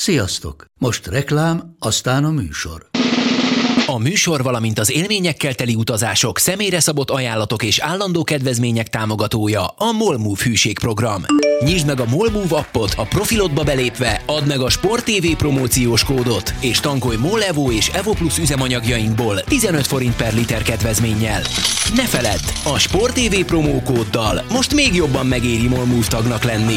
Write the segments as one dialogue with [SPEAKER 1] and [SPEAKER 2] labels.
[SPEAKER 1] Sziasztok! Most reklám, aztán a műsor.
[SPEAKER 2] A műsor, valamint az élményekkel teli utazások, személyre szabott ajánlatok és állandó kedvezmények támogatója a Molmove hűségprogram. Nyisd meg a Molmove appot, a profilodba belépve, add meg a Sport TV promóciós kódot, és tankolj Molevo és Evo Plus üzemanyagjainkból 15 forint per liter kedvezménnyel. Ne feledd, a Sport TV promókóddal most még jobban megéri Molmove tagnak lenni.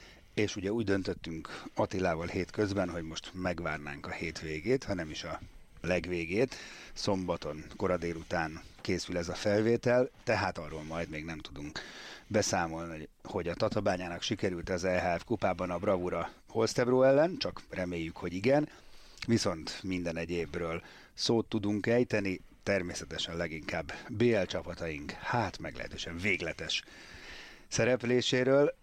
[SPEAKER 3] és ugye úgy döntöttünk Attilával hétközben, hogy most megvárnánk a hétvégét, hanem is a legvégét. Szombaton, kora délután készül ez a felvétel, tehát arról majd még nem tudunk beszámolni, hogy a Tatabányának sikerült az EHF kupában a bravura Holstebro ellen, csak reméljük, hogy igen, viszont minden egyébről szót tudunk ejteni, természetesen leginkább BL csapataink, hát meglehetősen végletes szerepléséről,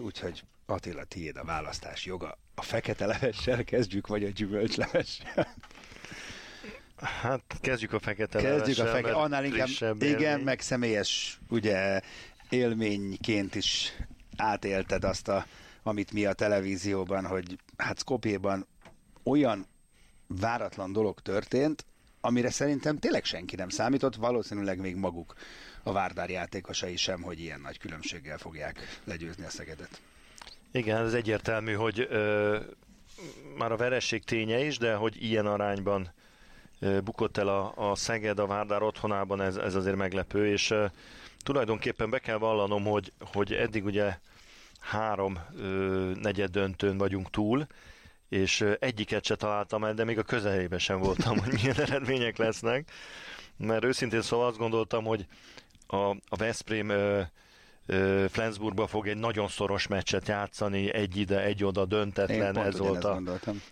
[SPEAKER 3] úgyhogy Attila, tiéd a választás joga. A fekete levessel kezdjük, vagy a gyümölcslevessel?
[SPEAKER 4] Hát kezdjük a fekete
[SPEAKER 3] Kezdjük
[SPEAKER 4] levessel,
[SPEAKER 3] a fekete, annál inkább, igen,
[SPEAKER 4] élmény.
[SPEAKER 3] meg személyes ugye élményként is átélted azt, a, amit mi a televízióban, hogy hát Skopjéban olyan váratlan dolog történt, amire szerintem tényleg senki nem számított, valószínűleg még maguk a Várdár játékosai sem, hogy ilyen nagy különbséggel fogják legyőzni a Szegedet.
[SPEAKER 4] Igen, ez egyértelmű, hogy ö, már a veresség ténye is, de hogy ilyen arányban ö, bukott el a, a Szeged a Várdár otthonában, ez, ez azért meglepő, és ö, tulajdonképpen be kell vallanom, hogy, hogy eddig ugye három ö, negyed döntőn vagyunk túl, és egyiket se találtam el, de még a közelében sem voltam, hogy milyen eredmények lesznek, mert őszintén szóval azt gondoltam, hogy a, a Veszprém ö, Flensburgba fog egy nagyon szoros meccset játszani, egy ide, egy oda döntetlen, ez volt a,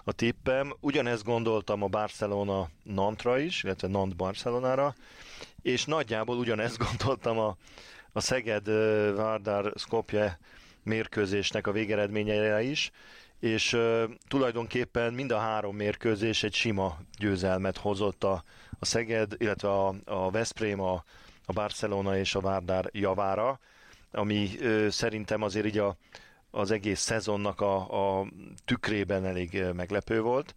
[SPEAKER 4] a tippem. Ugyanezt gondoltam a Barcelona Nantra is, illetve Nant Barcelonára, és nagyjából ugyanezt gondoltam a, a Szeged Vardar Skopje mérkőzésnek a végeredményeire is, és uh, tulajdonképpen mind a három mérkőzés egy sima győzelmet hozott a, a Szeged, illetve a, a Veszprém, a, a Barcelona és a Várdár javára ami szerintem azért így a, az egész szezonnak a, a tükrében elég meglepő volt.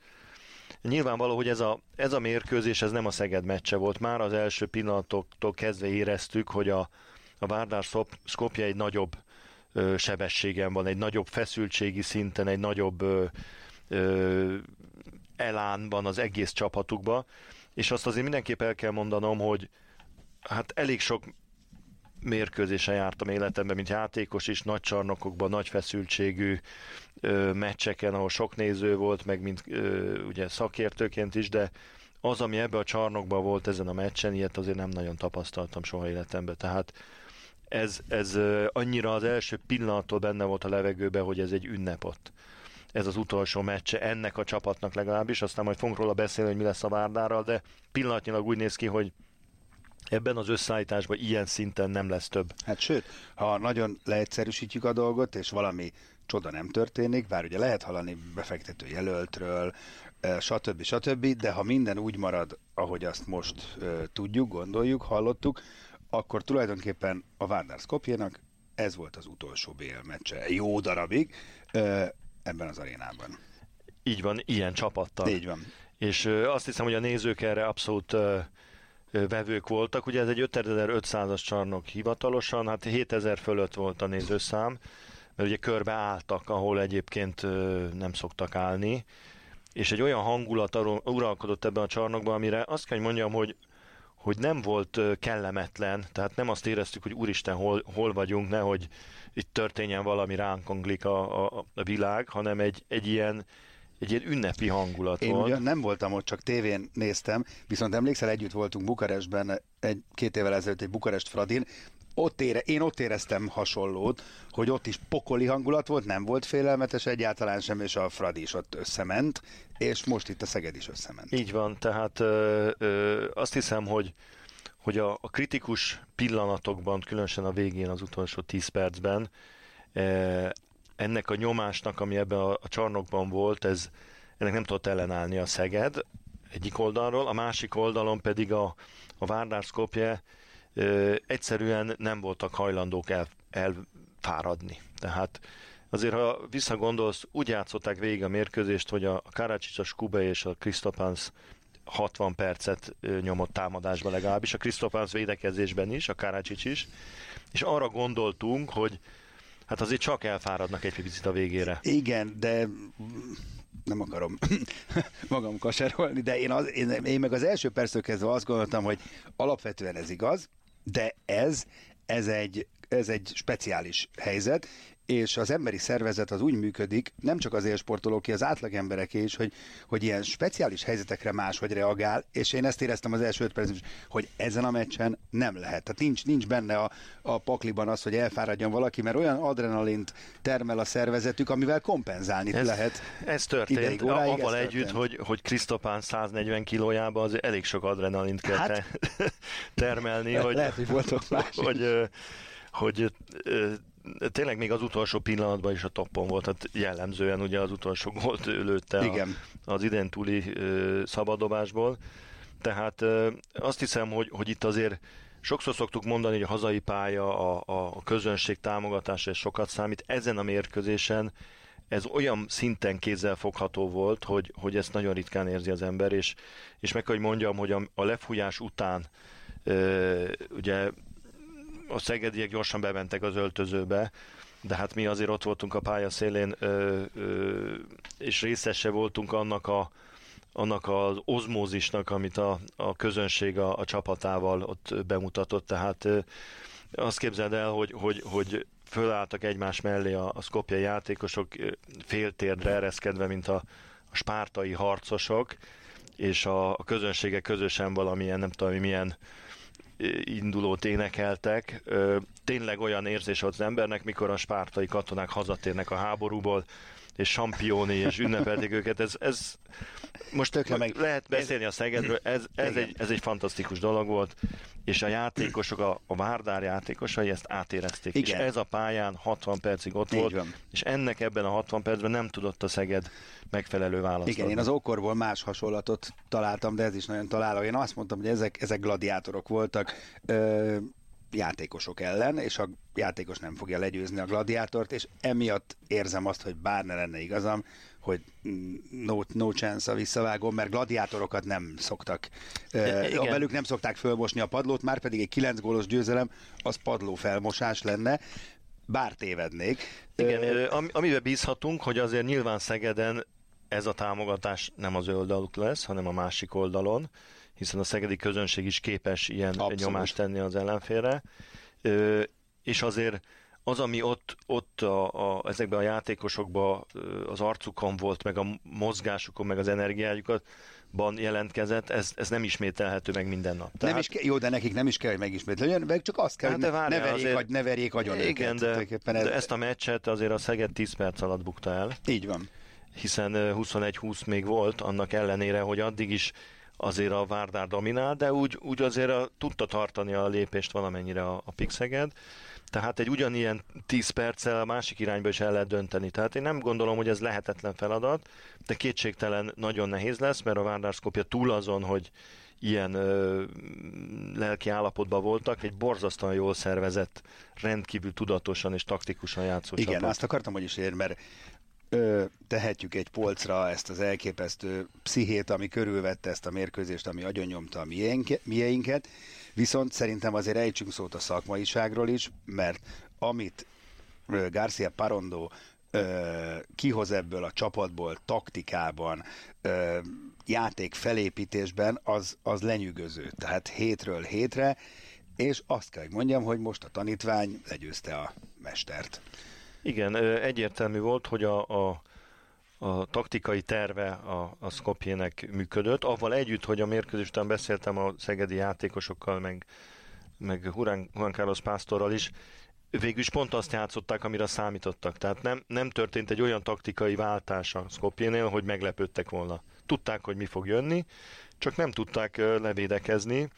[SPEAKER 4] Nyilvánvaló, hogy ez a, ez a mérkőzés ez nem a Szeged meccse volt már, az első pillanatoktól kezdve éreztük, hogy a, a Várdár Skopje egy nagyobb ö, sebességen van, egy nagyobb feszültségi szinten, egy nagyobb ö, ö, elánban az egész csapatukba, és azt azért mindenképp el kell mondanom, hogy hát elég sok mérkőzésen jártam életemben, mint játékos is, nagy csarnokokban, nagy feszültségű ö, meccseken, ahol sok néző volt, meg mint ö, ugye szakértőként is, de az, ami ebbe a csarnokban volt ezen a meccsen, ilyet azért nem nagyon tapasztaltam soha életemben. Tehát ez, ez annyira az első pillanattól benne volt a levegőben, hogy ez egy ünnep ott. Ez az utolsó meccse ennek a csapatnak legalábbis, aztán majd fogunk róla beszélni, hogy mi lesz a Várdárral, de pillanatnyilag úgy néz ki, hogy ebben az összeállításban ilyen szinten nem lesz több.
[SPEAKER 3] Hát sőt, ha nagyon leegyszerűsítjük a dolgot, és valami csoda nem történik, bár ugye lehet hallani befektető jelöltről, stb. stb., de ha minden úgy marad, ahogy azt most tudjuk, gondoljuk, hallottuk, akkor tulajdonképpen a Várdár Skopjénak ez volt az utolsó BL meccse jó darabig ebben az arénában.
[SPEAKER 4] Így van, ilyen csapattal.
[SPEAKER 3] Így van.
[SPEAKER 4] És azt hiszem, hogy a nézők erre abszolút vevők voltak. Ugye ez egy 5500-as csarnok hivatalosan, hát 7000 fölött volt a nézőszám, mert ugye körbe álltak, ahol egyébként nem szoktak állni, és egy olyan hangulat uralkodott ebben a csarnokban, amire azt kell, hogy mondjam, hogy hogy nem volt kellemetlen, tehát nem azt éreztük, hogy úristen, hol, hol vagyunk, nehogy itt történjen valami ránk a, a, a világ, hanem egy, egy ilyen egy ilyen ünnepi hangulat
[SPEAKER 3] Én
[SPEAKER 4] volt.
[SPEAKER 3] Nem voltam ott, csak tévén néztem, viszont emlékszel, együtt voltunk Bukarestben egy, két évvel ezelőtt egy Bukarest Fradin, ott ére, én ott éreztem hasonlót, hogy ott is pokoli hangulat volt, nem volt félelmetes egyáltalán sem, és a Fradi is ott összement, és most itt a Szeged is összement.
[SPEAKER 4] Így van, tehát ö, ö, azt hiszem, hogy hogy a, a kritikus pillanatokban, különösen a végén, az utolsó 10 percben, ennek a nyomásnak, ami ebben a, a csarnokban volt, ez, ennek nem tudott ellenállni a Szeged egyik oldalról, a másik oldalon pedig a, a Várdár Skopje e, egyszerűen nem voltak hajlandók el, elfáradni. Tehát azért, ha visszagondolsz, úgy játszották végig a mérkőzést, hogy a Karacsics, a Skube és a Kristopans 60 percet nyomott támadásba legalábbis, a Krisztofánsz védekezésben is, a Karácsics is, és arra gondoltunk, hogy hát azért csak elfáradnak egy picit a végére.
[SPEAKER 3] Igen, de nem akarom magam kaserolni, de én, az, én, én meg az első perctől kezdve azt gondoltam, hogy alapvetően ez igaz, de ez, ez egy, ez egy speciális helyzet, és az emberi szervezet az úgy működik, nem csak az élsportolóké, az átlagembereké is, hogy, hogy ilyen speciális helyzetekre máshogy reagál, és én ezt éreztem az első öt percben, hogy ezen a meccsen nem lehet. Tehát nincs, nincs benne a, a pakliban az, hogy elfáradjon valaki, mert olyan adrenalint termel a szervezetük, amivel kompenzálni
[SPEAKER 4] ez,
[SPEAKER 3] lehet.
[SPEAKER 4] Ez történt, óráig, avval ez együtt, történt. hogy, hogy Krisztopán 100 kilójában az elég sok adrenalint kell hát, termelni,
[SPEAKER 3] lehet,
[SPEAKER 4] hogy,
[SPEAKER 3] lehet, hogy voltok
[SPEAKER 4] más. hogy, hogy, hogy tényleg még az utolsó pillanatban is a toppon volt, tehát jellemzően ugye az utolsó gólt lőtte Igen. A, az idén túli ö, szabadobásból. Tehát ö, azt hiszem, hogy, hogy itt azért sokszor szoktuk mondani, hogy a hazai pálya, a, a közönség támogatása és sokat számít. Ezen a mérkőzésen ez olyan szinten kézzelfogható volt, hogy, hogy ezt nagyon ritkán érzi az ember, és, és meg kell, hogy mondjam, hogy a, a lefújás után ö, ugye a szegediek gyorsan bementek az öltözőbe, de hát mi azért ott voltunk a pálya szélén, ö, ö, és részese voltunk annak a annak az ozmózisnak, amit a, a közönség a, a csapatával ott bemutatott, tehát ö, azt képzeld el, hogy, hogy, hogy fölálltak egymás mellé a, a szkopjai játékosok féltérdre ereszkedve, mint a, a spártai harcosok, és a, a közönsége közösen valamilyen, nem tudom, milyen indulót énekeltek. Tényleg olyan érzés az embernek, mikor a spártai katonák hazatérnek a háborúból, és sampioni, és ünnepelték őket. Ez, ez most Tökre meg lehet beszélni a Szegedről, ez, ez, egy, ez egy fantasztikus dolog volt, és a játékosok, a, a Várdár játékosai ezt átérezték. Igen. És ez a pályán 60 percig ott Így volt, van. és ennek ebben a 60 percben nem tudott a Szeged megfelelő választ.
[SPEAKER 3] Igen, én az okorból más hasonlatot találtam, de ez is nagyon találó. Én azt mondtam, hogy ezek, ezek gladiátorok voltak. Ö, játékosok ellen, és a játékos nem fogja legyőzni a gladiátort, és emiatt érzem azt, hogy bár ne lenne igazam, hogy no, no chance a visszavágó, mert gladiátorokat nem szoktak, Igen. velük nem szokták fölmosni a padlót, már pedig egy 9 gólos győzelem, az padló felmosás lenne, bár tévednék.
[SPEAKER 4] Igen, uh, amiben bízhatunk, hogy azért nyilván Szegeden ez a támogatás nem az oldaluk lesz, hanem a másik oldalon, hiszen a szegedi közönség is képes ilyen Abszolút. nyomást tenni az ellenfélre. Ö, és azért az, ami ott, ott a, a, ezekben a játékosokban az arcukon volt, meg a mozgásukon, meg az energiájukat, ban jelentkezett, ez, ez nem ismételhető meg minden nap.
[SPEAKER 3] Tehát... Nem is ke- jó, de nekik nem is kell, hogy megismételjen, meg csak azt kell, hát hogy ne, ne verjék, azért... agy, ne verjék agyon
[SPEAKER 4] Igen, őket. de, ez... de ezt a meccset azért a Szeged 10 perc alatt bukta el.
[SPEAKER 3] Így van.
[SPEAKER 4] Hiszen 21-20 még volt, annak ellenére, hogy addig is azért a Várdár dominál, de úgy, úgy azért a, tudta tartani a lépést valamennyire a, a Pixeged. Tehát egy ugyanilyen 10 perccel a másik irányba is el lehet dönteni. Tehát én nem gondolom, hogy ez lehetetlen feladat, de kétségtelen nagyon nehéz lesz, mert a Várdár Skopje túl azon, hogy ilyen ö, lelki állapotban voltak, egy borzasztóan jól szervezett, rendkívül tudatosan és taktikusan játszó
[SPEAKER 3] Igen, csapat. azt akartam, hogy is ér, mert ö, tehetjük egy polcra ezt az elképesztő pszichét, ami körülvette ezt a mérkőzést, ami agyonnyomta a mieinket, viszont szerintem azért ejtsünk szót a szakmaiságról is, mert amit Garcia Parondo ö, kihoz ebből a csapatból taktikában, ö, játék felépítésben, az, az lenyűgöző. Tehát hétről hétre, és azt kell, hogy mondjam, hogy most a tanítvány legyőzte a mestert.
[SPEAKER 4] Igen, egyértelmű volt, hogy a, a, a taktikai terve a, a Skopjének működött, avval együtt, hogy a mérkőzés után beszéltem a szegedi játékosokkal, meg meg Juan, Carlos Pásztorral is, végül is pont azt játszották, amire számítottak. Tehát nem, nem történt egy olyan taktikai váltás a Skopjénél, hogy meglepődtek volna. Tudták, hogy mi fog jönni, csak nem tudták levédekezni,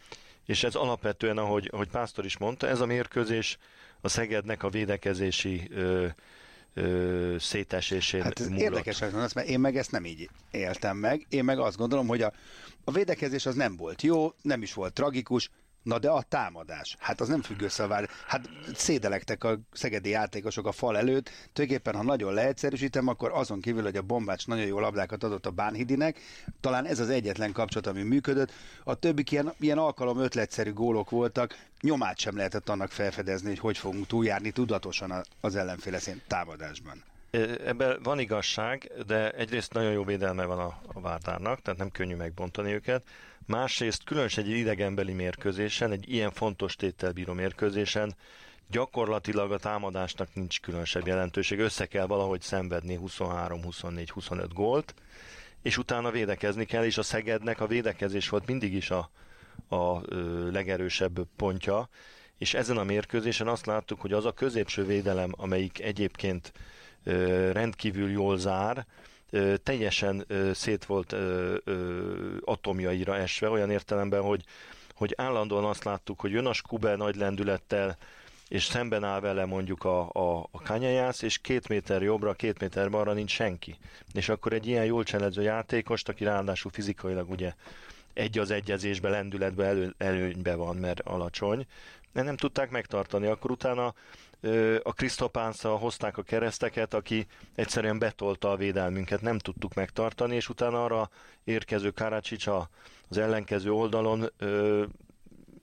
[SPEAKER 4] és ez alapvetően, ahogy, ahogy Pásztor is mondta, ez a mérkőzés a Szegednek a védekezési ö, ö, szétesésén
[SPEAKER 3] Hát ez
[SPEAKER 4] múlott.
[SPEAKER 3] érdekes, hogy mondasz, mert én meg ezt nem így éltem meg. Én meg azt gondolom, hogy a, a védekezés az nem volt jó, nem is volt tragikus, Na de a támadás, hát az nem függ össze a vár. Hát szédelektek a szegedi játékosok a fal előtt. Tulajdonképpen, ha nagyon leegyszerűsítem, akkor azon kívül, hogy a bombács nagyon jó labdákat adott a Bánhidinek, talán ez az egyetlen kapcsolat, ami működött. A többi ilyen, ilyen alkalom ötletszerű gólok voltak, nyomát sem lehetett annak felfedezni, hogy hogy fogunk túljárni tudatosan az ellenféle szint támadásban.
[SPEAKER 4] Ebben van igazság, de egyrészt nagyon jó védelme van a, a Várdárnak, tehát nem könnyű megbontani őket. Másrészt különösen egy idegenbeli mérkőzésen, egy ilyen fontos tétel bíró mérkőzésen gyakorlatilag a támadásnak nincs különösebb jelentőség. Össze kell valahogy szenvedni 23, 24, 25 gólt, és utána védekezni kell, és a Szegednek a védekezés volt mindig is a, a ö, legerősebb pontja, és ezen a mérkőzésen azt láttuk, hogy az a középső védelem, amelyik egyébként rendkívül jól zár, teljesen szét volt atomjaira esve, olyan értelemben, hogy, hogy állandóan azt láttuk, hogy jön a Skube nagy lendülettel, és szemben áll vele mondjuk a, a, a kanyajász, és két méter jobbra, két méter balra nincs senki. És akkor egy ilyen jól cselező játékost, aki ráadásul fizikailag ugye egy az egyezésbe, lendületbe elő, előnybe van, mert alacsony, de nem tudták megtartani. Akkor utána a Krisztopánszal hozták a kereszteket, aki egyszerűen betolta a védelmünket, nem tudtuk megtartani, és utána arra érkező Karacsics az ellenkező oldalon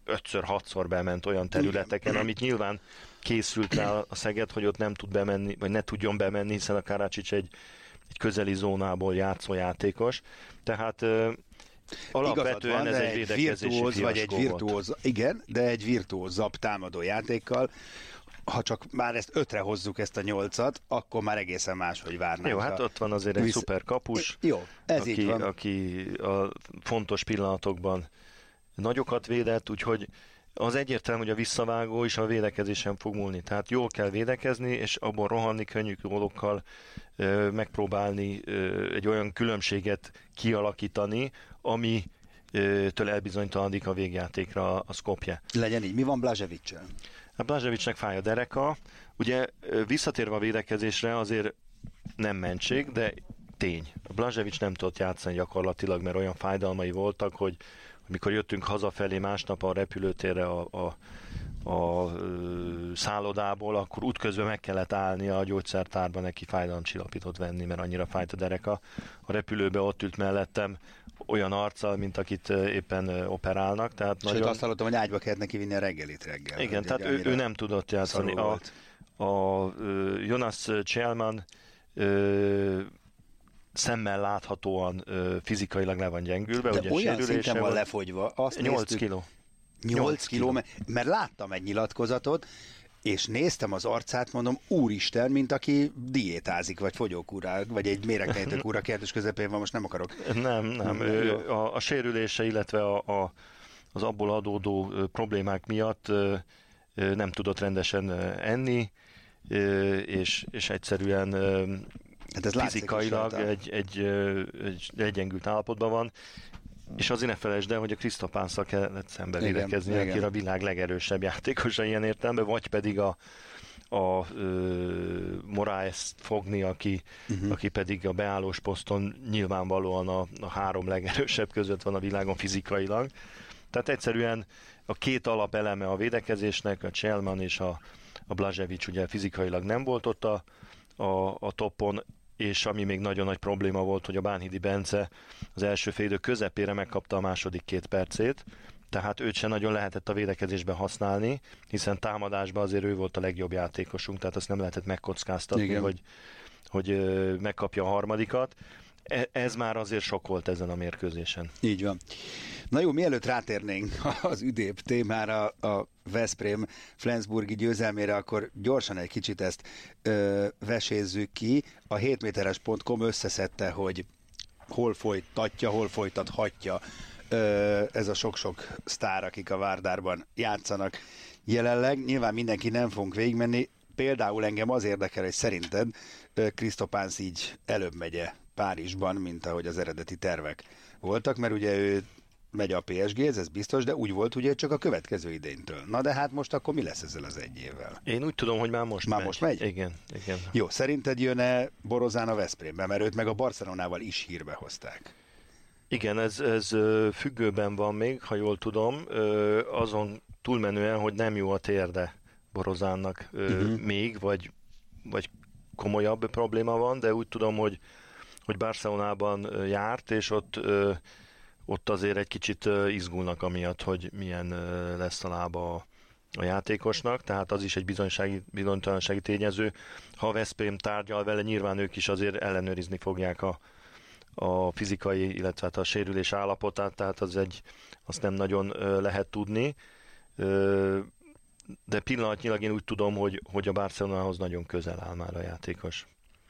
[SPEAKER 4] ötször, hatszor bement olyan területeken, amit nyilván készült rá a Szeged, hogy ott nem tud bemenni, vagy ne tudjon bemenni, hiszen a Karacsics egy, egy közeli zónából játszó játékos. Tehát Alapvetően van, ez egy, egy virtuóz, vagy egy virtuóz,
[SPEAKER 3] volt. igen, de egy virtuózabb támadó játékkal, ha csak már ezt ötre hozzuk ezt a nyolcat, akkor már egészen máshogy várnánk.
[SPEAKER 4] Jó, hát ott van azért egy Visz... szuper kapus,
[SPEAKER 3] Jó, ez
[SPEAKER 4] aki,
[SPEAKER 3] így van.
[SPEAKER 4] aki a fontos pillanatokban nagyokat védett, úgyhogy az egyértelmű, hogy a visszavágó is a védekezésen fog múlni. Tehát jól kell védekezni, és abból rohanni könnyű gólokkal megpróbálni ö, egy olyan különbséget kialakítani, ami től elbizonytalanodik a végjátékra a Skopje.
[SPEAKER 3] Legyen így. Mi van Blaževicsel? A
[SPEAKER 4] hát Blaževicsnek fáj a dereka. Ugye visszatérve a védekezésre azért nem mentség, de tény. A Blaževics nem tudott játszani gyakorlatilag, mert olyan fájdalmai voltak, hogy amikor jöttünk hazafelé másnap a repülőtérre a, a, a ö, szállodából, akkor útközben meg kellett állni a gyógyszertárban neki fájdalomcsillapítót venni, mert annyira fájt a dereka. A repülőbe ott ült mellettem olyan arccal, mint akit éppen operálnak. Tehát
[SPEAKER 3] Sőt, nagyon... azt hallottam, hogy ágyba kellett neki vinni a reggelit reggel.
[SPEAKER 4] Igen, tehát ő, ő nem tudott játszani. A, a, Jonas Cselman szemmel láthatóan fizikailag le van gyengülve.
[SPEAKER 3] De ugye olyan szinten van lefogyva. Azt
[SPEAKER 4] 8 néztük, kiló.
[SPEAKER 3] 8, 8 kiló, mert, mert láttam egy nyilatkozatot, és néztem az arcát, mondom, úristen, mint aki diétázik, vagy fogyókúrá, vagy egy méregtehető kúra kérdés közepén van, most nem akarok.
[SPEAKER 4] Nem, nem. Ő, a, a sérülése, illetve a, a, az abból adódó problémák miatt nem tudott rendesen enni, és, és egyszerűen hát ez fizikailag egy, egy, egy, egy gyengült állapotban van, és azért ne felejtsd el, hogy a Krisztopánszal kellett szembe védekezni, aki a világ legerősebb játékosa ilyen értelemben, vagy pedig a, a uh, Moraes fogni, aki, uh-huh. aki pedig a beállós poszton nyilvánvalóan a, a három legerősebb között van a világon fizikailag. Tehát egyszerűen a két alapeleme a védekezésnek, a Cselman és a, a Blaževic ugye fizikailag nem volt ott a, a, a toppon, és ami még nagyon nagy probléma volt, hogy a Bánhidi Bence az első félidő közepére megkapta a második két percét, tehát őt se nagyon lehetett a védekezésben használni, hiszen támadásban azért ő volt a legjobb játékosunk, tehát azt nem lehetett megkockáztatni, Igen. hogy, hogy megkapja a harmadikat. E, ez már azért sok volt ezen a mérkőzésen.
[SPEAKER 3] Így van. Na jó, mielőtt rátérnénk az üdép témára, a Veszprém Flensburgi győzelmére, akkor gyorsan egy kicsit ezt ö, vesézzük ki. A 7 méteres.com összeszedte, hogy hol folytatja, hol folytathatja ez a sok-sok sztár, akik a Várdárban játszanak jelenleg. Nyilván mindenki nem fogunk végigmenni, például engem az érdekel, hogy szerinted Krisztopánsz így előbb megye Párizsban, mint ahogy az eredeti tervek voltak, mert ugye ő megy a PSG, ez, biztos, de úgy volt ugye csak a következő idénytől. Na de hát most akkor mi lesz ezzel az egy évvel?
[SPEAKER 4] Én úgy tudom, hogy már most
[SPEAKER 3] Már
[SPEAKER 4] megy.
[SPEAKER 3] most megy?
[SPEAKER 4] Igen, igen.
[SPEAKER 3] Jó, szerinted jön-e Borozán a Veszprémbe, mert őt meg a Barcelonával is hírbe hozták.
[SPEAKER 4] Igen, ez, ez függőben van még, ha jól tudom, azon túlmenően, hogy nem jó a térde Borozánnak uh-huh. még, vagy, vagy komolyabb probléma van, de úgy tudom, hogy, hogy Barcelonában járt, és ott ott azért egy kicsit izgulnak amiatt, hogy milyen lesz a lába a, játékosnak, tehát az is egy bizonysági, bizonytalansági tényező. Ha Veszprém tárgyal vele, nyilván ők is azért ellenőrizni fogják a, a fizikai, illetve hát a sérülés állapotát, tehát az egy, azt nem nagyon lehet tudni. De pillanatnyilag én úgy tudom, hogy, hogy a Barcelonához nagyon közel áll már a játékos.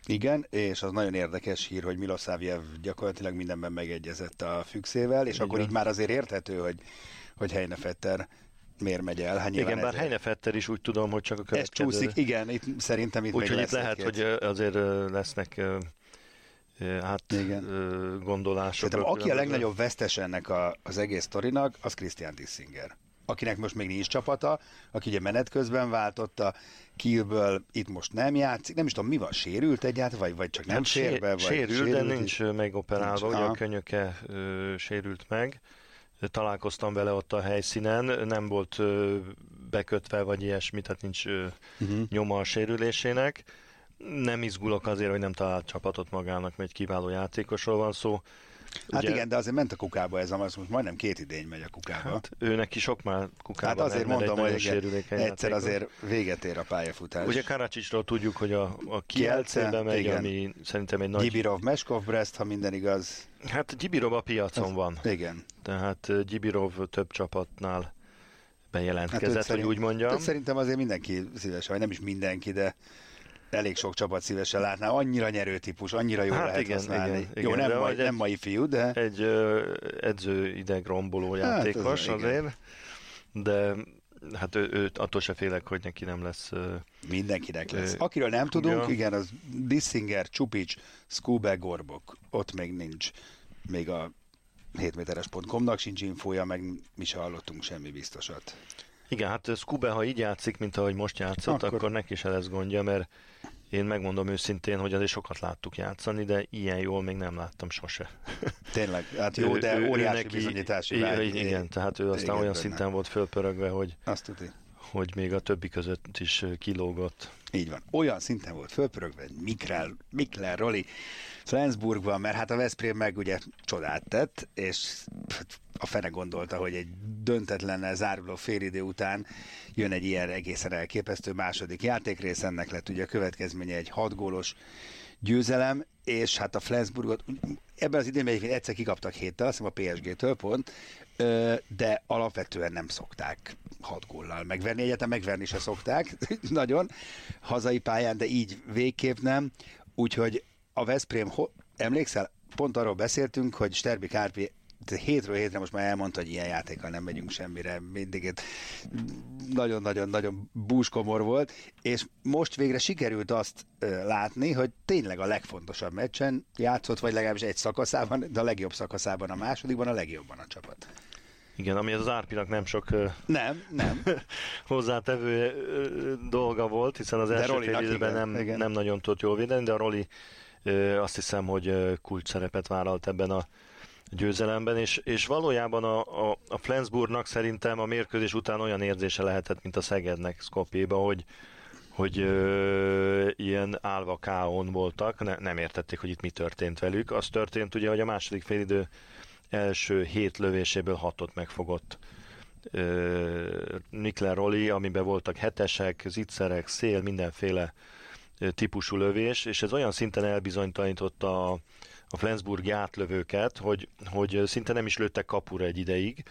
[SPEAKER 3] Igen, és az nagyon érdekes hír, hogy Milosavjev gyakorlatilag mindenben megegyezett a fükszével, és
[SPEAKER 4] Így
[SPEAKER 3] akkor így már azért érthető, hogy, hogy Heinefetter miért megy el. Hát
[SPEAKER 4] Igen, bár Heinefetter is úgy tudom, hogy csak a
[SPEAKER 3] Ez
[SPEAKER 4] következő.
[SPEAKER 3] csúszik, igen, itt szerintem itt
[SPEAKER 4] Úgyhogy itt lehet,
[SPEAKER 3] egy-két.
[SPEAKER 4] hogy azért lesznek hát
[SPEAKER 3] Igen.
[SPEAKER 4] gondolások.
[SPEAKER 3] Szerintem aki a legnagyobb vesztes ennek a, az egész sztorinak, az Christian Dissinger. Akinek most még nincs csapata, aki ugye menet közben váltotta, Kielből itt most nem játszik, nem is tudom mi van, sérült egyáltalán, vagy, vagy csak nem
[SPEAKER 4] Hát
[SPEAKER 3] fér be, vagy
[SPEAKER 4] sérült, de
[SPEAKER 3] is?
[SPEAKER 4] nincs ö, megoperálva,
[SPEAKER 3] Nincs,
[SPEAKER 4] ugye a könyöke ö, sérült meg. Találkoztam vele ott a helyszínen, nem volt ö, bekötve, vagy ilyesmi, tehát nincs ö,
[SPEAKER 3] Uh-huh.
[SPEAKER 4] nyoma a sérülésének. Nem izgulok azért, hogy nem talált csapatot magának, mert egy kiváló játékosról van szó.
[SPEAKER 3] Hát
[SPEAKER 4] Ugye-
[SPEAKER 3] igen, de azért ment a kukába ez a most majdnem két idény megy a kukába.
[SPEAKER 4] Hát ő neki sok már kukában
[SPEAKER 3] Hát azért
[SPEAKER 4] mert
[SPEAKER 3] mondom, hogy igen, egyszer
[SPEAKER 4] játékos.
[SPEAKER 3] azért véget ér a pályafutás.
[SPEAKER 4] Ugye Karacsicsról tudjuk, hogy a, a
[SPEAKER 3] Kielce,
[SPEAKER 4] Kielce-be megy,
[SPEAKER 3] igen.
[SPEAKER 4] ami szerintem egy nagy...
[SPEAKER 3] Gibirov, Meskov, Brest, ha minden igaz.
[SPEAKER 4] Hát Gyibirov a piacon van,
[SPEAKER 3] Igen.
[SPEAKER 4] tehát ö, Gyibirov több csapatnál bejelentkezett, hogy
[SPEAKER 3] szerint-
[SPEAKER 4] úgy mondjam.
[SPEAKER 3] szerintem azért mindenki szívesen, vagy nem is mindenki, de elég sok csapat szívesen látná. Annyira nyerő típus, annyira jól
[SPEAKER 4] Hát
[SPEAKER 3] lehet
[SPEAKER 4] igen,
[SPEAKER 3] használni.
[SPEAKER 4] igen,
[SPEAKER 3] Jó,
[SPEAKER 4] igen,
[SPEAKER 3] nem, mai, nem mai fiú, de
[SPEAKER 4] Egy ö, edző ideg romboló
[SPEAKER 3] Hát,
[SPEAKER 4] játékos
[SPEAKER 3] ez- igen.
[SPEAKER 4] azért, de hát ő, ő, attól se félek, hogy neki nem lesz
[SPEAKER 3] mindenkinek lesz. Akiről nem tudunk,
[SPEAKER 4] ja.
[SPEAKER 3] igen, az Dissinger, Csupics, Skube, Gorbok. Ott még nincs. Még a 7 méteres.com-nak sincs infója, meg mi se hallottunk semmi biztosat.
[SPEAKER 4] Igen, hát Skube, ha így játszik, mint ahogy most játszott,
[SPEAKER 3] Akkor-
[SPEAKER 4] akkor, neki se lesz gondja, mert én megmondom őszintén, hogy azért sokat láttuk játszani, de ilyen jól még nem láttam sose.
[SPEAKER 3] Tényleg, hát jó, de
[SPEAKER 4] ő-
[SPEAKER 3] óriási
[SPEAKER 4] neki-
[SPEAKER 3] bizonyítási
[SPEAKER 4] igen,
[SPEAKER 3] vágy.
[SPEAKER 4] Igen, tehát ő aztán olyan szinten volt fölpörögve, hogy,
[SPEAKER 3] Azt tudni.
[SPEAKER 4] hogy még a többi között is kilógott.
[SPEAKER 3] Így van. Olyan szinten volt fölpörögve, Mikler, Mikler Roli Flensburgban, mert hát a Veszprém meg ugye csodát tett, és a fene gondolta, hogy egy döntetlen záruló félidő után jön egy ilyen egészen elképesztő második játékrész, ennek lett ugye a következménye egy hat gólos győzelem, és hát a Flensburgot ebben az időben egyébként egyszer kikaptak héttel, azt hiszem a PSG-től pont, de alapvetően nem szokták hat góllal megverni, egyetem megverni se szokták, nagyon, hazai pályán, de így végképp nem, úgyhogy a Veszprém, emlékszel, pont arról beszéltünk, hogy Sterbi Kárpi hétről hétre most már elmondta, hogy ilyen játékkal nem megyünk semmire, mindig nagyon-nagyon-nagyon búskomor volt, és most végre sikerült azt látni, hogy tényleg a legfontosabb meccsen játszott, vagy legalábbis egy szakaszában, de a legjobb szakaszában, a másodikban a legjobban a csapat.
[SPEAKER 4] Igen, ami az Árpinak nem sok
[SPEAKER 3] Nem, nem.
[SPEAKER 4] hozzátevő dolga volt, hiszen az
[SPEAKER 3] De
[SPEAKER 4] első fél nem,
[SPEAKER 3] igen.
[SPEAKER 4] nem nagyon tudott jól védeni, de a Roli azt hiszem, hogy kulcs szerepet vállalt ebben a győzelemben, és, és valójában a, a, a Flensburgnak szerintem a mérkőzés után olyan érzése lehetett, mint a Szegednek Skopjéba, hogy, hogy ö, ilyen állva káon voltak, ne, nem értették, hogy itt mi történt velük. Az történt ugye, hogy a második félidő első hét lövéséből hatot megfogott ö, Nikler Roli, amiben voltak hetesek, zicserek, szél, mindenféle típusú lövés, és ez olyan szinten elbizonytalanította a, a Flensburgi átlövőket, hogy, hogy szinte nem is lőttek kapura egy ideig,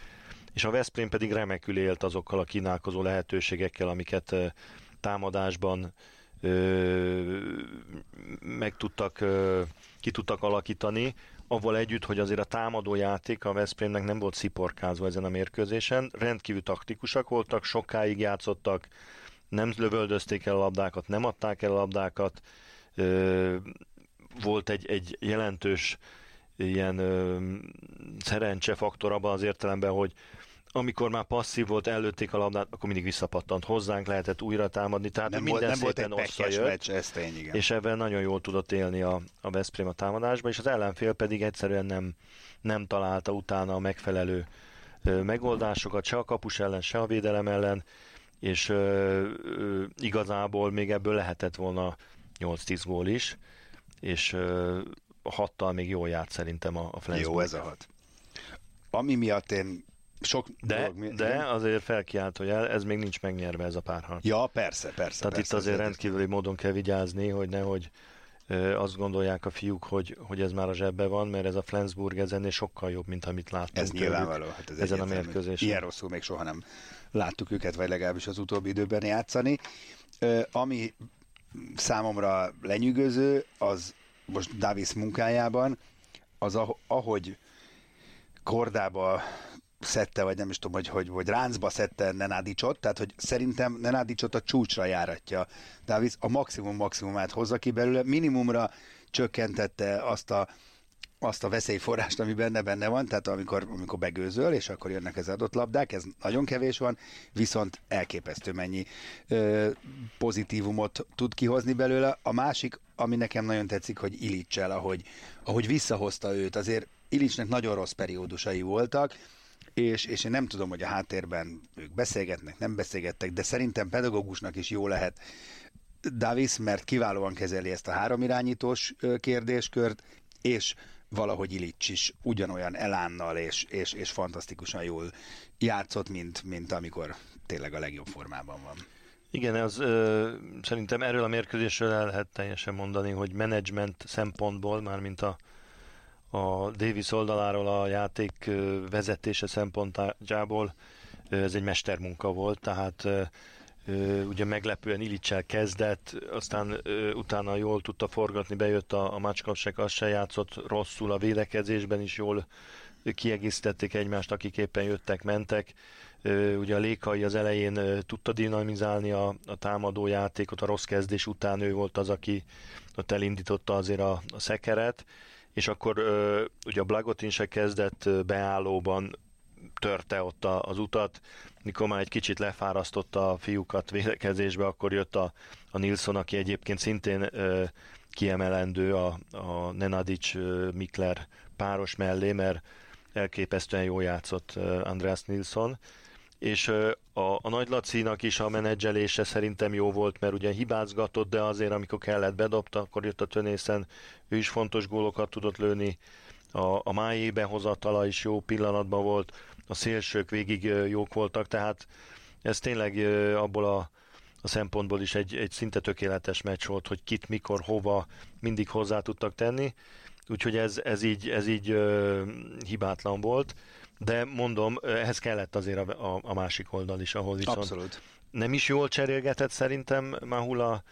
[SPEAKER 4] és a Veszprém pedig remekül élt azokkal a kínálkozó lehetőségekkel, amiket támadásban ö, meg tudtak, ö, ki tudtak alakítani, avval együtt, hogy azért a támadó játék a Veszprémnek nem volt sziporkázva ezen a mérkőzésen, rendkívül taktikusak voltak, sokáig játszottak, nem lövöldözték el a labdákat, nem adták el a labdákat, volt egy, egy jelentős ilyen szerencsefaktor abban az értelemben, hogy amikor már passzív volt, előtték a labdát, akkor mindig visszapattant hozzánk, lehetett újra támadni, tehát
[SPEAKER 3] Nem
[SPEAKER 4] minden
[SPEAKER 3] volt, nem volt
[SPEAKER 4] szépen
[SPEAKER 3] egy pekes
[SPEAKER 4] összejött,
[SPEAKER 3] meccs, ez tény, igen.
[SPEAKER 4] és ebben nagyon jól tudott élni a, a Veszprém a támadásba, és az ellenfél pedig egyszerűen nem, nem találta utána a megfelelő megoldásokat, se a kapus ellen, se a védelem ellen, és ö, ö, igazából még ebből lehetett volna 8-10 gól is, és ö, hattal még jól járt szerintem a, a Flensburg.
[SPEAKER 3] Jó ez a hat. Ami miatt én sok
[SPEAKER 4] De,
[SPEAKER 3] dolog mi-
[SPEAKER 4] de azért felkiált, hogy el, ez még nincs megnyerve ez a párharc.
[SPEAKER 3] Ja, persze, persze.
[SPEAKER 4] Tehát
[SPEAKER 3] persze,
[SPEAKER 4] itt azért rendkívüli módon kell vigyázni, hogy nehogy azt gondolják a fiúk, hogy, hogy ez már a zsebbe van, mert ez a Flensburg ez ennél sokkal jobb, mint amit láttunk
[SPEAKER 3] Ez
[SPEAKER 4] tőlük
[SPEAKER 3] nyilvánvaló. Hát ez
[SPEAKER 4] ezen a mérkőzésen.
[SPEAKER 3] Ilyen rosszul még soha nem láttuk őket, vagy legalábbis az utóbbi időben játszani. Ami számomra lenyűgöző, az most Davis munkájában, az ah- ahogy kordába szedte, vagy nem is tudom, hogy, hogy, hogy ráncba szedte Nenadicsot, tehát hogy szerintem Nenadicsot a csúcsra járatja. Davis a maximum maximumát hozza ki belőle, minimumra csökkentette azt a azt a veszélyforrást, ami benne benne van, tehát amikor, amikor begőzöl, és akkor jönnek az adott labdák, ez nagyon kevés van, viszont elképesztő mennyi ö, pozitívumot tud kihozni belőle. A másik, ami nekem nagyon tetszik, hogy Ilicsel, ahogy, ahogy visszahozta őt, azért Ilicsnek nagyon rossz periódusai voltak, és, és én nem tudom, hogy a háttérben ők beszélgetnek, nem beszélgettek, de szerintem pedagógusnak is jó lehet Davis, mert kiválóan kezeli ezt a három irányítós kérdéskört, és valahogy Ilics is ugyanolyan elánnal és, és, és fantasztikusan jól játszott, mint, mint amikor tényleg a legjobb formában van.
[SPEAKER 4] Igen, az ö, szerintem erről a mérkőzésről el lehet teljesen mondani, hogy menedzsment szempontból, mármint a, a Davis oldaláról a játék vezetése szempontjából ez egy mestermunka volt, tehát ugye meglepően Ilicsel kezdett, aztán utána jól tudta forgatni, bejött a, a Macskapsek, az se játszott rosszul, a védekezésben is jól kiegészítették egymást, akik éppen jöttek, mentek. Ugye a Lékai az elején tudta dinamizálni a, a támadó játékot, a rossz kezdés után ő volt az, aki ott elindította azért a, a szekeret, és akkor ugye a Blagotin se kezdett beállóban, törte ott az utat, mikor már egy kicsit lefárasztotta a fiúkat védekezésbe, akkor jött a, a Nilsson, aki egyébként szintén ö, kiemelendő a, a Nenadic ö, Mikler páros mellé, mert elképesztően jól játszott ö, Andreas Nilsson, és a, a Nagy Lacinak is a menedzselése szerintem jó volt, mert ugye hibázgatott, de azért amikor kellett bedobta, akkor jött a tönészen, ő is fontos gólokat tudott lőni, a, a májé behozatala is jó pillanatban volt, a szélsők végig jók voltak, tehát ez tényleg abból a, a szempontból is egy, egy szinte tökéletes meccs volt, hogy kit, mikor, hova mindig hozzá tudtak tenni, úgyhogy ez, ez így, ez így ö, hibátlan volt, de mondom, ehhez kellett azért a, a, a másik oldal is, ahol viszont
[SPEAKER 3] Abszolút.
[SPEAKER 4] nem is jól cserélgetett szerintem Mahula,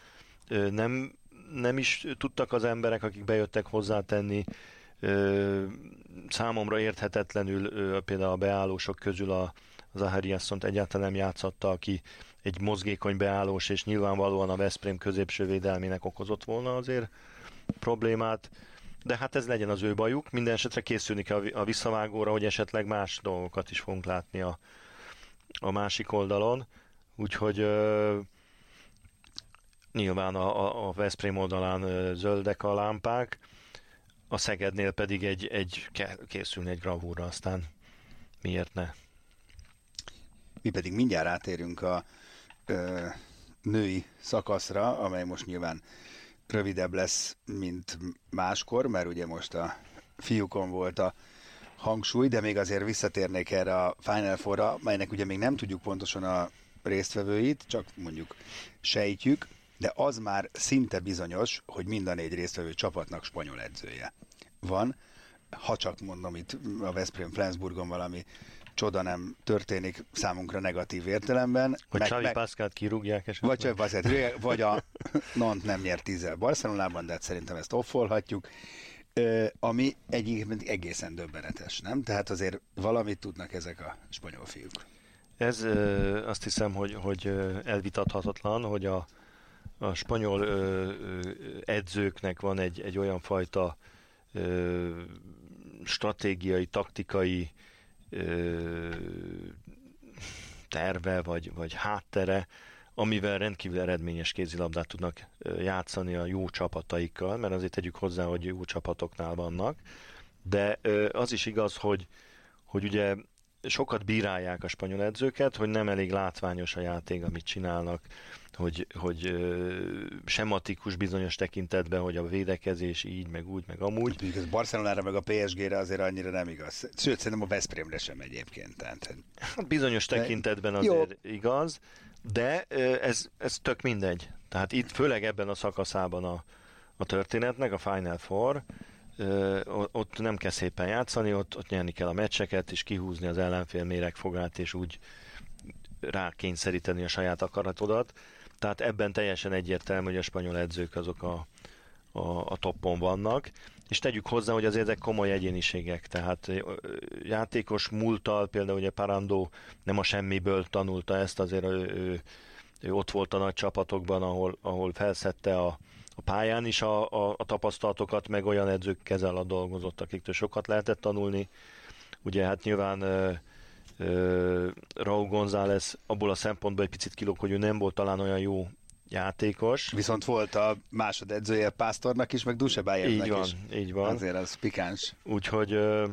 [SPEAKER 4] nem, nem is tudtak az emberek, akik bejöttek hozzátenni, számomra érthetetlenül például a beállósok közül a Zahariasszont egyáltalán nem játszotta, aki egy mozgékony beállós, és nyilvánvalóan a Veszprém középső védelmének okozott volna azért problémát, de hát ez legyen az ő bajuk. Minden esetre készülni kell a visszavágóra, hogy esetleg más dolgokat is fogunk látni a, a másik oldalon. Úgyhogy ö, nyilván a, a, Veszprém oldalán ö, zöldek a lámpák, a Szegednél pedig egy, egy készülni egy gravúra, aztán miért ne?
[SPEAKER 3] Mi pedig mindjárt átérünk a ö, női szakaszra, amely most nyilván rövidebb lesz, mint máskor, mert ugye most a fiúkon volt a hangsúly, de még azért visszatérnék erre a Final Four-ra, melynek ugye még nem tudjuk pontosan a résztvevőit, csak mondjuk sejtjük, de az már szinte bizonyos, hogy mind a négy résztvevő csapatnak spanyol edzője van. Ha csak mondom itt a Veszprém Flensburgon valami csoda nem történik számunkra negatív értelemben.
[SPEAKER 4] Hogy meg, Xavi meg, Pascalt kirúgják esetleg?
[SPEAKER 3] Vagy Xavi Pascalt vagy a Nant nem nyert tízzel Barcelonában, de hát szerintem ezt offolhatjuk. ami egyébként egészen döbbenetes, nem? Tehát azért valamit tudnak ezek a spanyol fiúk.
[SPEAKER 4] Ez azt hiszem, hogy, hogy elvitathatatlan, hogy a, a spanyol edzőknek van egy, egy olyan fajta stratégiai, taktikai terve vagy, vagy háttere, amivel rendkívül eredményes kézilabdát tudnak játszani a jó csapataikkal, mert azért tegyük hozzá, hogy jó csapatoknál vannak, de az is igaz, hogy, hogy ugye sokat bírálják a spanyol edzőket, hogy nem elég látványos a játék, amit csinálnak, hogy, hogy sematikus bizonyos tekintetben, hogy a védekezés így, meg úgy, meg amúgy.
[SPEAKER 3] Mondjuk ez Barcelonára, meg a PSG-re azért annyira nem igaz. Sőt, szerintem a Veszprémre sem egyébként. Tehát...
[SPEAKER 4] Hát bizonyos tekintetben azért Jó. igaz, de ez, ez tök mindegy. Tehát itt főleg ebben a szakaszában a, a történetnek, a Final Four, ott nem kell szépen játszani, ott, ott nyerni kell a meccseket, és kihúzni az ellenfél méregfogát, és úgy rákényszeríteni a saját akaratodat. Tehát ebben teljesen egyértelmű, hogy a spanyol edzők azok a, a, a toppon vannak, és tegyük hozzá, hogy azért ezek komoly egyéniségek, tehát játékos múltal, például ugye Parando nem a semmiből tanulta ezt, azért ő, ő, ő ott volt a nagy csapatokban, ahol, ahol felszette a pályán is a, a, a tapasztalatokat, meg olyan edzők kezel a dolgozott, akiktől sokat lehetett tanulni. Ugye hát nyilván uh, uh, Raúl González abból a szempontból egy picit kilóg, hogy ő nem volt talán olyan jó játékos.
[SPEAKER 3] Viszont volt a másod edzője Pásztornak is, meg Dusebájevnek
[SPEAKER 4] Így van,
[SPEAKER 3] is.
[SPEAKER 4] így van.
[SPEAKER 3] Azért az pikáns.
[SPEAKER 4] Úgyhogy uh,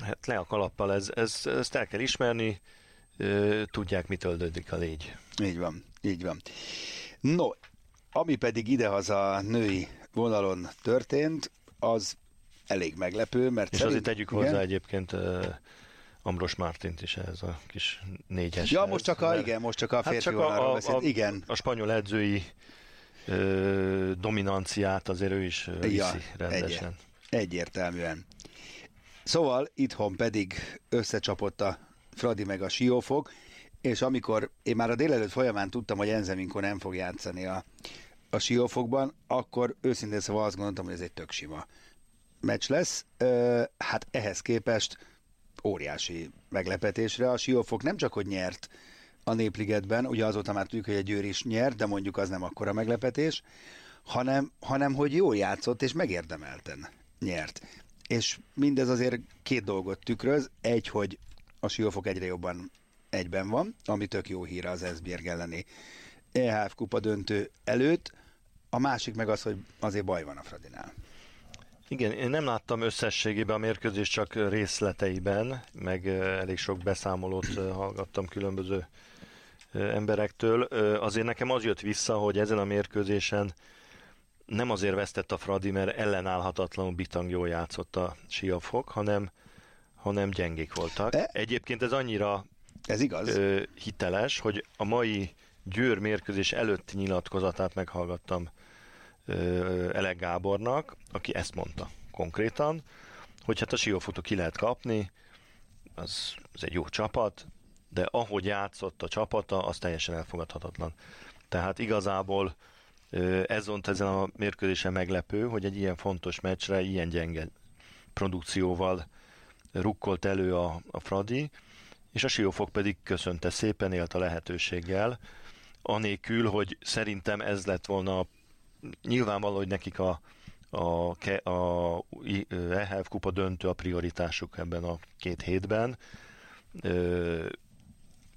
[SPEAKER 4] hát le a kalappal, ez, ez, ezt el kell ismerni, uh, tudják, mit öldődik a légy.
[SPEAKER 3] Így van, így van. No, ami pedig idehaza női vonalon történt, az elég meglepő, mert
[SPEAKER 4] És szerint, azért tegyük igen? hozzá egyébként uh, Ambros Mártint is ez a kis négyes.
[SPEAKER 3] Ja, most csak a, mert, igen, most csak a férfi hát csak a, a, a, igen.
[SPEAKER 4] A spanyol edzői uh, dominanciát azért ő is viszi ja, rendesen.
[SPEAKER 3] Egy, egyértelműen. Szóval itthon pedig összecsapott a Fradi meg a Siófok, és amikor én már a délelőtt folyamán tudtam, hogy Enzeminko nem fog játszani a a siófokban, akkor őszintén szóval azt gondoltam, hogy ez egy tök sima meccs lesz. Hát ehhez képest óriási meglepetésre. A siófok nem csak, hogy nyert a Népligetben, ugye azóta már tudjuk, hogy egy győr is nyert, de mondjuk az nem akkora meglepetés, hanem, hanem hogy jól játszott és megérdemelten nyert. És mindez azért két dolgot tükröz. Egy, hogy a siófok egyre jobban egyben van, ami tök jó hír az Esbjerg elleni EHF kupa döntő előtt, a másik meg az, hogy azért baj van a Fradinál.
[SPEAKER 4] Igen, én nem láttam összességében a mérkőzés csak részleteiben, meg elég sok beszámolót hallgattam különböző emberektől. Azért nekem az jött vissza, hogy ezen a mérkőzésen nem azért vesztett a Fradi, mert ellenállhatatlanul bitang jól játszott a Siafok, hanem, hanem gyengék voltak. E? Egyébként ez annyira
[SPEAKER 3] ez igaz.
[SPEAKER 4] hiteles, hogy a mai Győr mérkőzés előtti nyilatkozatát meghallgattam Elek Gábornak, aki ezt mondta konkrétan, hogy hát a siófutó ki lehet kapni, az, az egy jó csapat, de ahogy játszott a csapata, az teljesen elfogadhatatlan. Tehát igazából ez volt ezen a mérkőzésen meglepő, hogy egy ilyen fontos meccsre ilyen gyenge produkcióval rukkolt elő a, a Fradi, és a Siófok pedig köszönte szépen, élt a lehetőséggel, anélkül, hogy szerintem ez lett volna nyilvánvaló, hogy nekik a, a, a EHF kupa döntő a prioritásuk ebben a két hétben.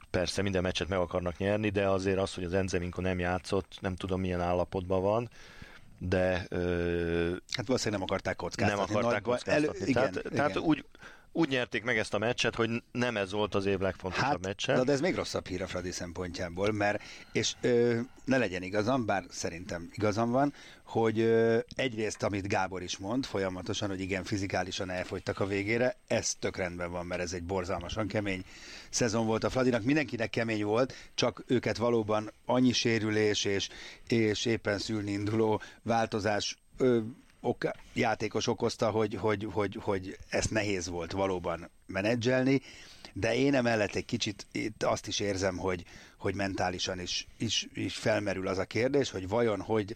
[SPEAKER 4] Persze minden meccset meg akarnak nyerni, de azért az, hogy az Enzeminko nem játszott, nem tudom milyen állapotban van, de...
[SPEAKER 3] Hát valószínűleg nem akarták kockáztatni.
[SPEAKER 4] Nem akarták kockáztatni. Elő, igen, tehát, igen. tehát úgy, úgy nyerték meg ezt a meccset, hogy nem ez volt az év legfontosabb hát, meccse.
[SPEAKER 3] De ez még rosszabb hír a Fradi szempontjából, mert, és ö, ne legyen igazam, bár szerintem igazam van, hogy ö, egyrészt, amit Gábor is mond folyamatosan, hogy igen, fizikálisan elfogytak a végére, ez tök rendben van, mert ez egy borzalmasan kemény szezon volt a Fradinak, mindenkinek kemény volt, csak őket valóban annyi sérülés és, és éppen szülni induló változás ö, ok, játékos okozta, hogy, hogy, hogy, hogy ezt nehéz volt valóban menedzselni, de én emellett egy kicsit itt azt is érzem, hogy, hogy mentálisan is, is, is felmerül az a kérdés, hogy vajon hogy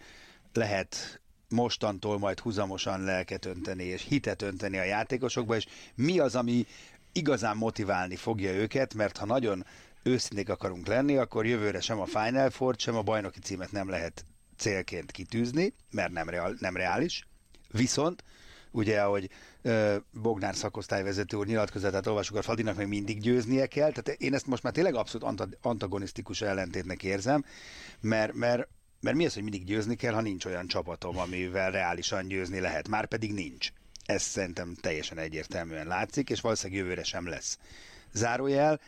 [SPEAKER 3] lehet mostantól majd huzamosan lelket önteni és hitet önteni a játékosokba, és mi az, ami igazán motiválni fogja őket, mert ha nagyon őszinték akarunk lenni, akkor jövőre sem a Final Four, sem a bajnoki címet nem lehet célként kitűzni, mert nem, real, nem reális. Viszont, ugye, ahogy Bognár szakosztályvezető úr nyilatkozatát olvasjuk, a Fadinak még mindig győznie kell, tehát én ezt most már tényleg abszolút antagonisztikus ellentétnek érzem, mert, mert mert mi az, hogy mindig győzni kell, ha nincs olyan csapatom, amivel reálisan győzni lehet? Már pedig nincs. Ez szerintem teljesen egyértelműen látszik, és valószínűleg jövőre sem lesz. Zárójel,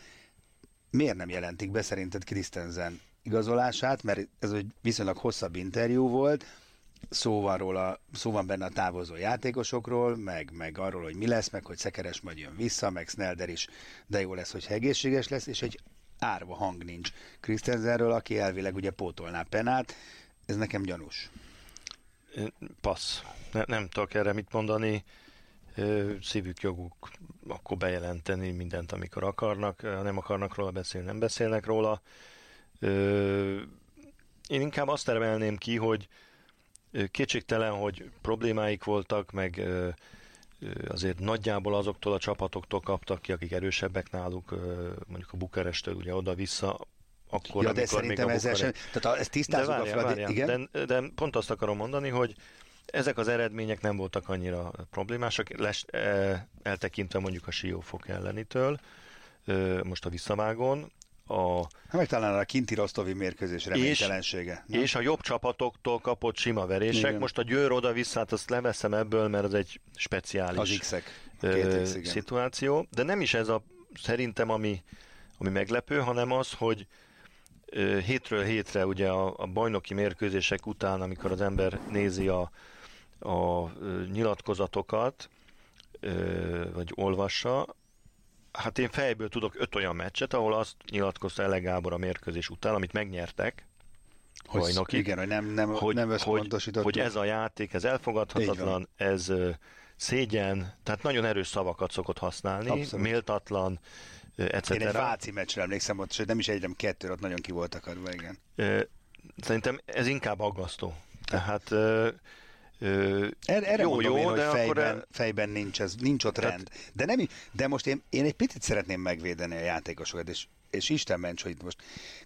[SPEAKER 3] miért nem jelentik be szerinted Christensen igazolását, mert ez egy viszonylag hosszabb interjú volt, szó van, róla, szó van benne a távozó játékosokról, meg, meg arról, hogy mi lesz, meg hogy Szekeres majd jön vissza, meg Snelder is, de jó lesz, hogy egészséges lesz, és egy árva hang nincs Christensenről, aki elvileg ugye pótolná penát. Ez nekem gyanús.
[SPEAKER 4] Passz. Ne, nem tudok erre mit mondani. Szívük joguk akkor bejelenteni mindent, amikor akarnak. Ha nem akarnak róla beszélni, nem beszélnek róla. Én inkább azt termelném ki, hogy kétségtelen, hogy problémáik voltak, meg azért nagyjából azoktól a csapatoktól kaptak ki, akik erősebbek náluk, mondjuk a Bukarestől ugye oda-vissza,
[SPEAKER 3] akkor, ja, de szerintem ezzel sem, tehát ezt tisztázunk de várjál, a Fradi,
[SPEAKER 4] igen? De, de pont azt akarom mondani, hogy ezek az eredmények nem voltak annyira problémásak, les, e, eltekintve mondjuk a Siófok ellenitől, most a visszavágón, a...
[SPEAKER 3] Hát meg talán a kinti Rostovi mérkőzés reménytelensége.
[SPEAKER 4] És, és a jobb csapatoktól kapott sima verések. Igen. Most a Győr oda-vissza, hát azt leveszem ebből, mert az egy speciális
[SPEAKER 3] az.
[SPEAKER 4] X, szituáció. De nem is ez a szerintem, ami, ami meglepő, hanem az, hogy hétről hétre ugye a, a bajnoki mérkőzések után, amikor az ember nézi a, a nyilatkozatokat, vagy olvassa, Hát én fejből tudok öt olyan meccset, ahol azt nyilatkozta Ele Gábor a mérkőzés után, amit megnyertek,
[SPEAKER 3] hogy, bajnoki, igen, hogy nem, nem,
[SPEAKER 4] hogy,
[SPEAKER 3] nem
[SPEAKER 4] hogy, hogy ez a játék, ez elfogadhatatlan, ez szégyen, tehát nagyon erős szavakat szokott használni, Abszolút. méltatlan, etc. Én
[SPEAKER 3] egy Váci meccsre emlékszem, ott nem is egyre kettő, ott nagyon ki voltak adva, igen.
[SPEAKER 4] Szerintem ez inkább aggasztó. Tehát
[SPEAKER 3] Ö, erre, erre jó, mondom jó, én, hogy de fejben, akkor... fejben nincs, ez, nincs ott Tehát... rend. De, nem, de most én, én egy picit szeretném megvédeni a játékosokat, és, és Isten ments, hogy most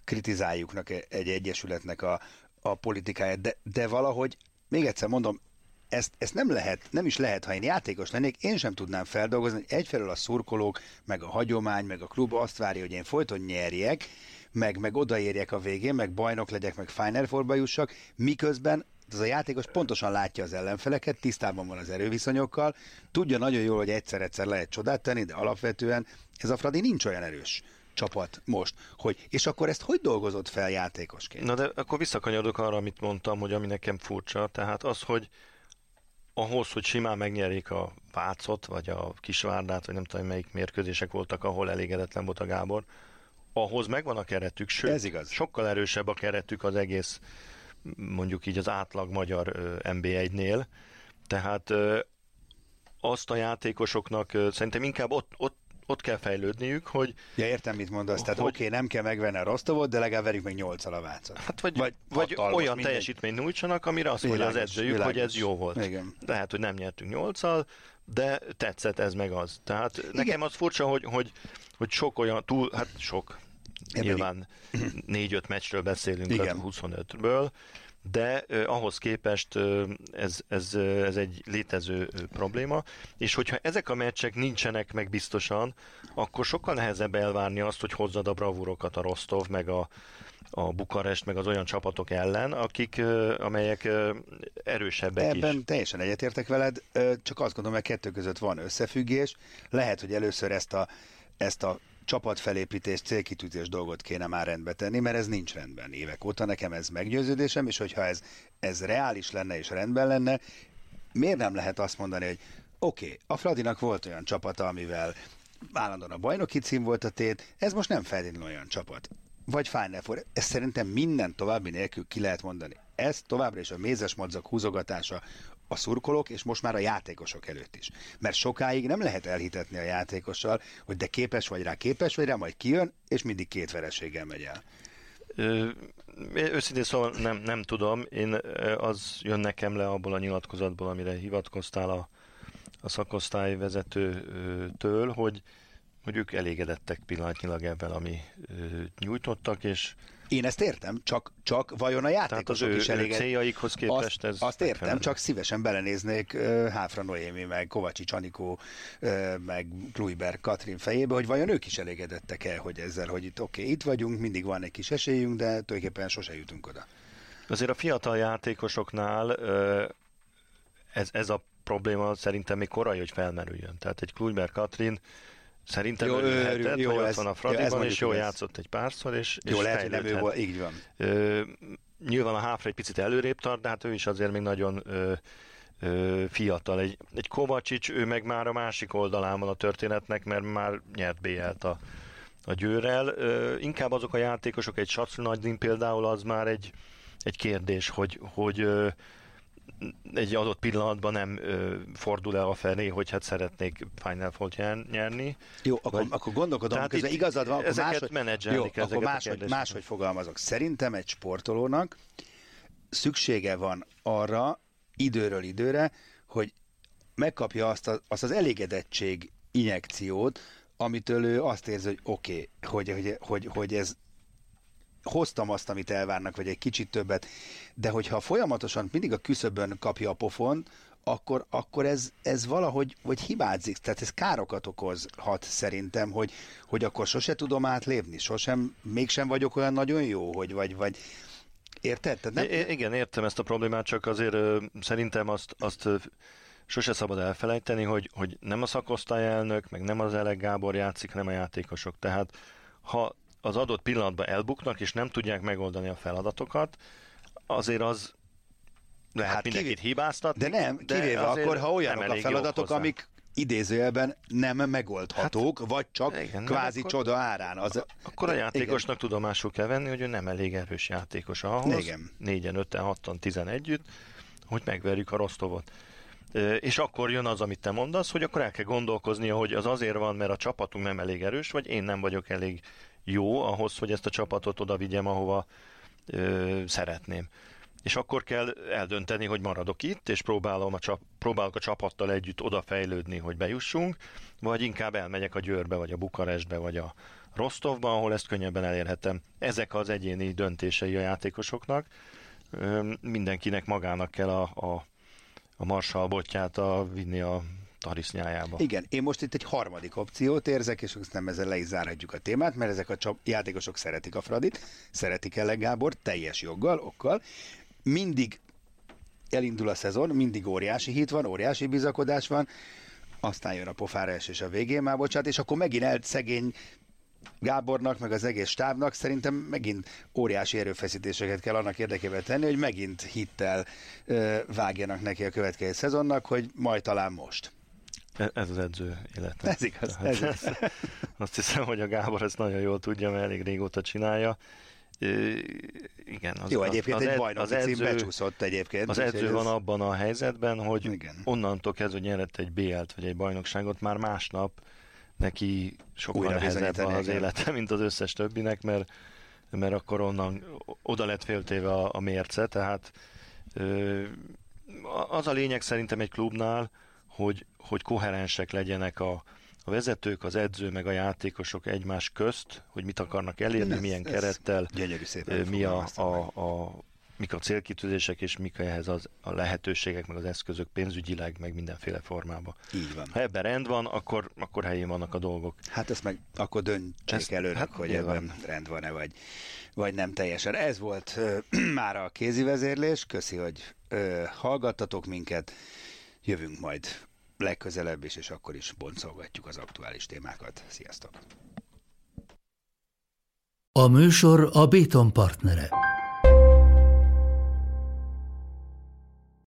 [SPEAKER 3] kritizáljuk egy egyesületnek a, a politikáját, de, de valahogy, még egyszer mondom, ezt, ezt nem lehet, nem is lehet, ha én játékos lennék, én sem tudnám feldolgozni, egyfelől a szurkolók, meg a hagyomány, meg a klub azt várja, hogy én folyton nyerjek, meg, meg odaérjek a végén, meg bajnok legyek, meg Final Fourba jussak, miközben ez a játékos pontosan látja az ellenfeleket, tisztában van az erőviszonyokkal, tudja nagyon jól, hogy egyszer-egyszer lehet csodát tenni, de alapvetően ez a Fradi nincs olyan erős csapat most. Hogy, és akkor ezt hogy dolgozott fel játékosként?
[SPEAKER 4] Na de akkor visszakanyarok arra, amit mondtam, hogy ami nekem furcsa, tehát az, hogy ahhoz, hogy simán megnyerjék a Vácot, vagy a Kisvárdát, vagy nem tudom, melyik mérkőzések voltak, ahol elégedetlen volt a Gábor, ahhoz megvan a keretük, sőt,
[SPEAKER 3] Ez igaz.
[SPEAKER 4] sokkal erősebb a keretük az egész mondjuk így az átlag magyar NB1-nél, tehát azt a játékosoknak szerintem inkább ott, ott ott kell fejlődniük, hogy...
[SPEAKER 3] Ja, értem, mit mondasz. Tehát oké, okay, nem kell megvenni a Rostovot, de legalább verjük meg 8 a vácot.
[SPEAKER 4] Hát vagy, vagy, vagy olyan mindegy. teljesítményt nyújtsanak, amire azt mondja az edzőjük, világos. hogy ez jó volt.
[SPEAKER 3] Igen.
[SPEAKER 4] Lehet, hogy nem nyertünk 8 de tetszett ez meg az. Tehát Igen. nekem az furcsa, hogy, hogy, hogy sok olyan túl, hát sok, Ebben Nyilván négy-öt meccsről beszélünk Igen. a 25-ből, de eh, ahhoz képest eh, ez, ez, ez egy létező eh, probléma, és hogyha ezek a meccsek nincsenek meg biztosan, akkor sokkal nehezebb elvárni azt, hogy hozzad a bravúrokat a Rostov, meg a, a Bukarest, meg az olyan csapatok ellen, akik, amelyek erősebbek
[SPEAKER 3] Ebben
[SPEAKER 4] is.
[SPEAKER 3] teljesen egyetértek veled, csak azt gondolom, hogy kettő között van összefüggés. Lehet, hogy először ezt a, ezt a csapatfelépítés, célkitűzés dolgot kéne már rendbe tenni, mert ez nincs rendben évek óta. Nekem ez meggyőződésem, és hogyha ez, ez reális lenne és rendben lenne, miért nem lehet azt mondani, hogy oké, okay, a Fradinak volt olyan csapata, amivel állandóan a bajnoki cím volt a tét, ez most nem feltétlenül olyan csapat. Vagy Final Four. Ezt szerintem minden további nélkül ki lehet mondani. Ez továbbra is a mézes madzak húzogatása a szurkolók, és most már a játékosok előtt is. Mert sokáig nem lehet elhitetni a játékossal, hogy de képes vagy rá, képes vagy rá, majd kijön, és mindig két vereséggel megy el.
[SPEAKER 4] Ö, őszintén szóval nem, nem tudom. Én az jön nekem le abból a nyilatkozatból, amire hivatkoztál a, a szakosztály vezetőtől, hogy, hogy ők elégedettek pillanatnyilag ebben, ami nyújtottak, és
[SPEAKER 3] én ezt értem, csak, csak vajon a játékosok
[SPEAKER 4] Tehát az
[SPEAKER 3] is
[SPEAKER 4] ő,
[SPEAKER 3] elég...
[SPEAKER 4] céljaikhoz képest
[SPEAKER 3] azt,
[SPEAKER 4] ez...
[SPEAKER 3] Azt értem, csak szívesen belenéznék uh, Háfra Noémi, meg Kovacsi Csanikó, uh, meg Kluiber Katrin fejébe, hogy vajon ők is elégedettek el, hogy ezzel, hogy itt oké, okay, itt vagyunk, mindig van egy kis esélyünk, de tulajdonképpen sose jutunk oda.
[SPEAKER 4] Azért a fiatal játékosoknál uh, ez, ez a probléma szerintem még korai, hogy felmerüljön. Tehát egy Kluiber Katrin Szerintem jó, ő lehetett, jó, hogy ez, ott van a Fradiban, és jól játszott egy párszor, és
[SPEAKER 3] Jó,
[SPEAKER 4] és
[SPEAKER 3] lehet, hogy nem ő volt, így van.
[SPEAKER 4] Ö, nyilván a Háfra egy picit előrébb tart, de hát ő is azért még nagyon ö, ö, fiatal. Egy, egy Kovacsics, ő meg már a másik oldalán van a történetnek, mert már nyert BL-t a, a győrrel. Ö, inkább azok a játékosok, egy Satszl Nagydin például, az már egy, egy kérdés, hogy, hogy egy adott pillanatban nem ö, fordul el a felé, hogy hát szeretnék Final Four nyerni.
[SPEAKER 3] Jó, akkor, vagy, akkor gondolkodom, Tehát közben igazad van, akkor máshogy,
[SPEAKER 4] jó,
[SPEAKER 3] akkor máshogy, máshogy fogalmazok. Szerintem egy sportolónak szüksége van arra időről időre, hogy megkapja azt, a, azt az elégedettség injekciót, amitől ő azt érzi, hogy oké, okay, hogy, hogy, hogy, hogy ez hoztam azt, amit elvárnak, vagy egy kicsit többet, de hogyha folyamatosan mindig a küszöbön kapja a pofon, akkor, akkor ez, ez valahogy vagy hibázik, tehát ez károkat okozhat szerintem, hogy, hogy akkor sose tudom átlépni, sosem, mégsem vagyok olyan nagyon jó, hogy vagy, vagy Érted? Tehát
[SPEAKER 4] nem... I- igen, értem ezt a problémát, csak azért ö, szerintem azt, azt ö, sose szabad elfelejteni, hogy, hogy nem a szakosztály elnök, meg nem az Elek Gábor játszik, hanem a játékosok. Tehát ha az adott pillanatban elbuknak, és nem tudják megoldani a feladatokat, azért az lehet hát mindenkit kivé... hibáztatni.
[SPEAKER 3] De nem, kivéve de akkor, ha olyanok a feladatok, amik idézőjelben nem megoldhatók, hát, vagy csak igen, kvázi akkor, csoda árán. Az,
[SPEAKER 4] akkor a játékosnak igen. tudomásul kell venni, hogy ő nem elég erős játékos ahhoz, igen. 4-en, 5-en, 6-an, 10 együtt, hogy megverjük a Rostovot. És akkor jön az, amit te mondasz, hogy akkor el kell gondolkoznia, hogy az azért van, mert a csapatunk nem elég erős, vagy én nem vagyok elég jó ahhoz, hogy ezt a csapatot oda vigyem, ahova ö, szeretném. És akkor kell eldönteni, hogy maradok itt, és próbálom a csap, próbálok a csapattal együtt odafejlődni, hogy bejussunk, vagy inkább elmegyek a Győrbe, vagy a Bukarestbe, vagy a Rostovba, ahol ezt könnyebben elérhetem. Ezek az egyéni döntései a játékosoknak. Mindenkinek magának kell a, a, a marsalbotját a, vinni a tarisznyájába.
[SPEAKER 3] Igen, én most itt egy harmadik opciót érzek, és nem ezzel le is zárhatjuk a témát, mert ezek a csap- játékosok szeretik a Fradit, szeretik Elek Gábor, teljes joggal, okkal. Mindig elindul a szezon, mindig óriási hit van, óriási bizakodás van, aztán jön a pofára és a végén már bocsánat, és akkor megint el szegény Gábornak, meg az egész stábnak szerintem megint óriási erőfeszítéseket kell annak érdekében tenni, hogy megint hittel ö, vágjanak neki a következő szezonnak, hogy majd talán most.
[SPEAKER 4] E, ez az edző élete.
[SPEAKER 3] Ez igaz. Ez igaz.
[SPEAKER 4] Azt hiszem, hogy a Gábor ezt nagyon jól tudja, mert elég régóta csinálja. igen,
[SPEAKER 3] az, Jó, egyébként az, egy bajnoki az edző, becsúszott egyébként.
[SPEAKER 4] Az edző ez... van abban a helyzetben, hogy igen. onnantól kezdve, hogy nyerett egy BL-t vagy egy bajnokságot, már másnap neki sokkal Újra nehezebb az élete, mint az összes többinek, mert, mert akkor onnan oda lett féltéve a, a mérce, tehát ö, az a lényeg szerintem egy klubnál, hogy, hogy koherensek legyenek a, a vezetők, az edző, meg a játékosok egymás közt, hogy mit akarnak elérni, ez, milyen ez kerettel, mi a, a, a, mik a célkitűzések, és mik ehhez az, a lehetőségek, meg az eszközök pénzügyileg, meg mindenféle formában.
[SPEAKER 3] Így van.
[SPEAKER 4] Ha ebben rend van, akkor, akkor helyén vannak a dolgok.
[SPEAKER 3] Hát ezt meg akkor döntsék ezt, előnek, hát, hogy ebben rend van-e, vagy, vagy nem teljesen. Ez volt már a kézi vezérlés. Köszi, hogy ö, hallgattatok minket. Jövünk majd legközelebb is, és akkor is boncolgatjuk az aktuális témákat. Sziasztok!
[SPEAKER 1] A műsor a Béton partnere.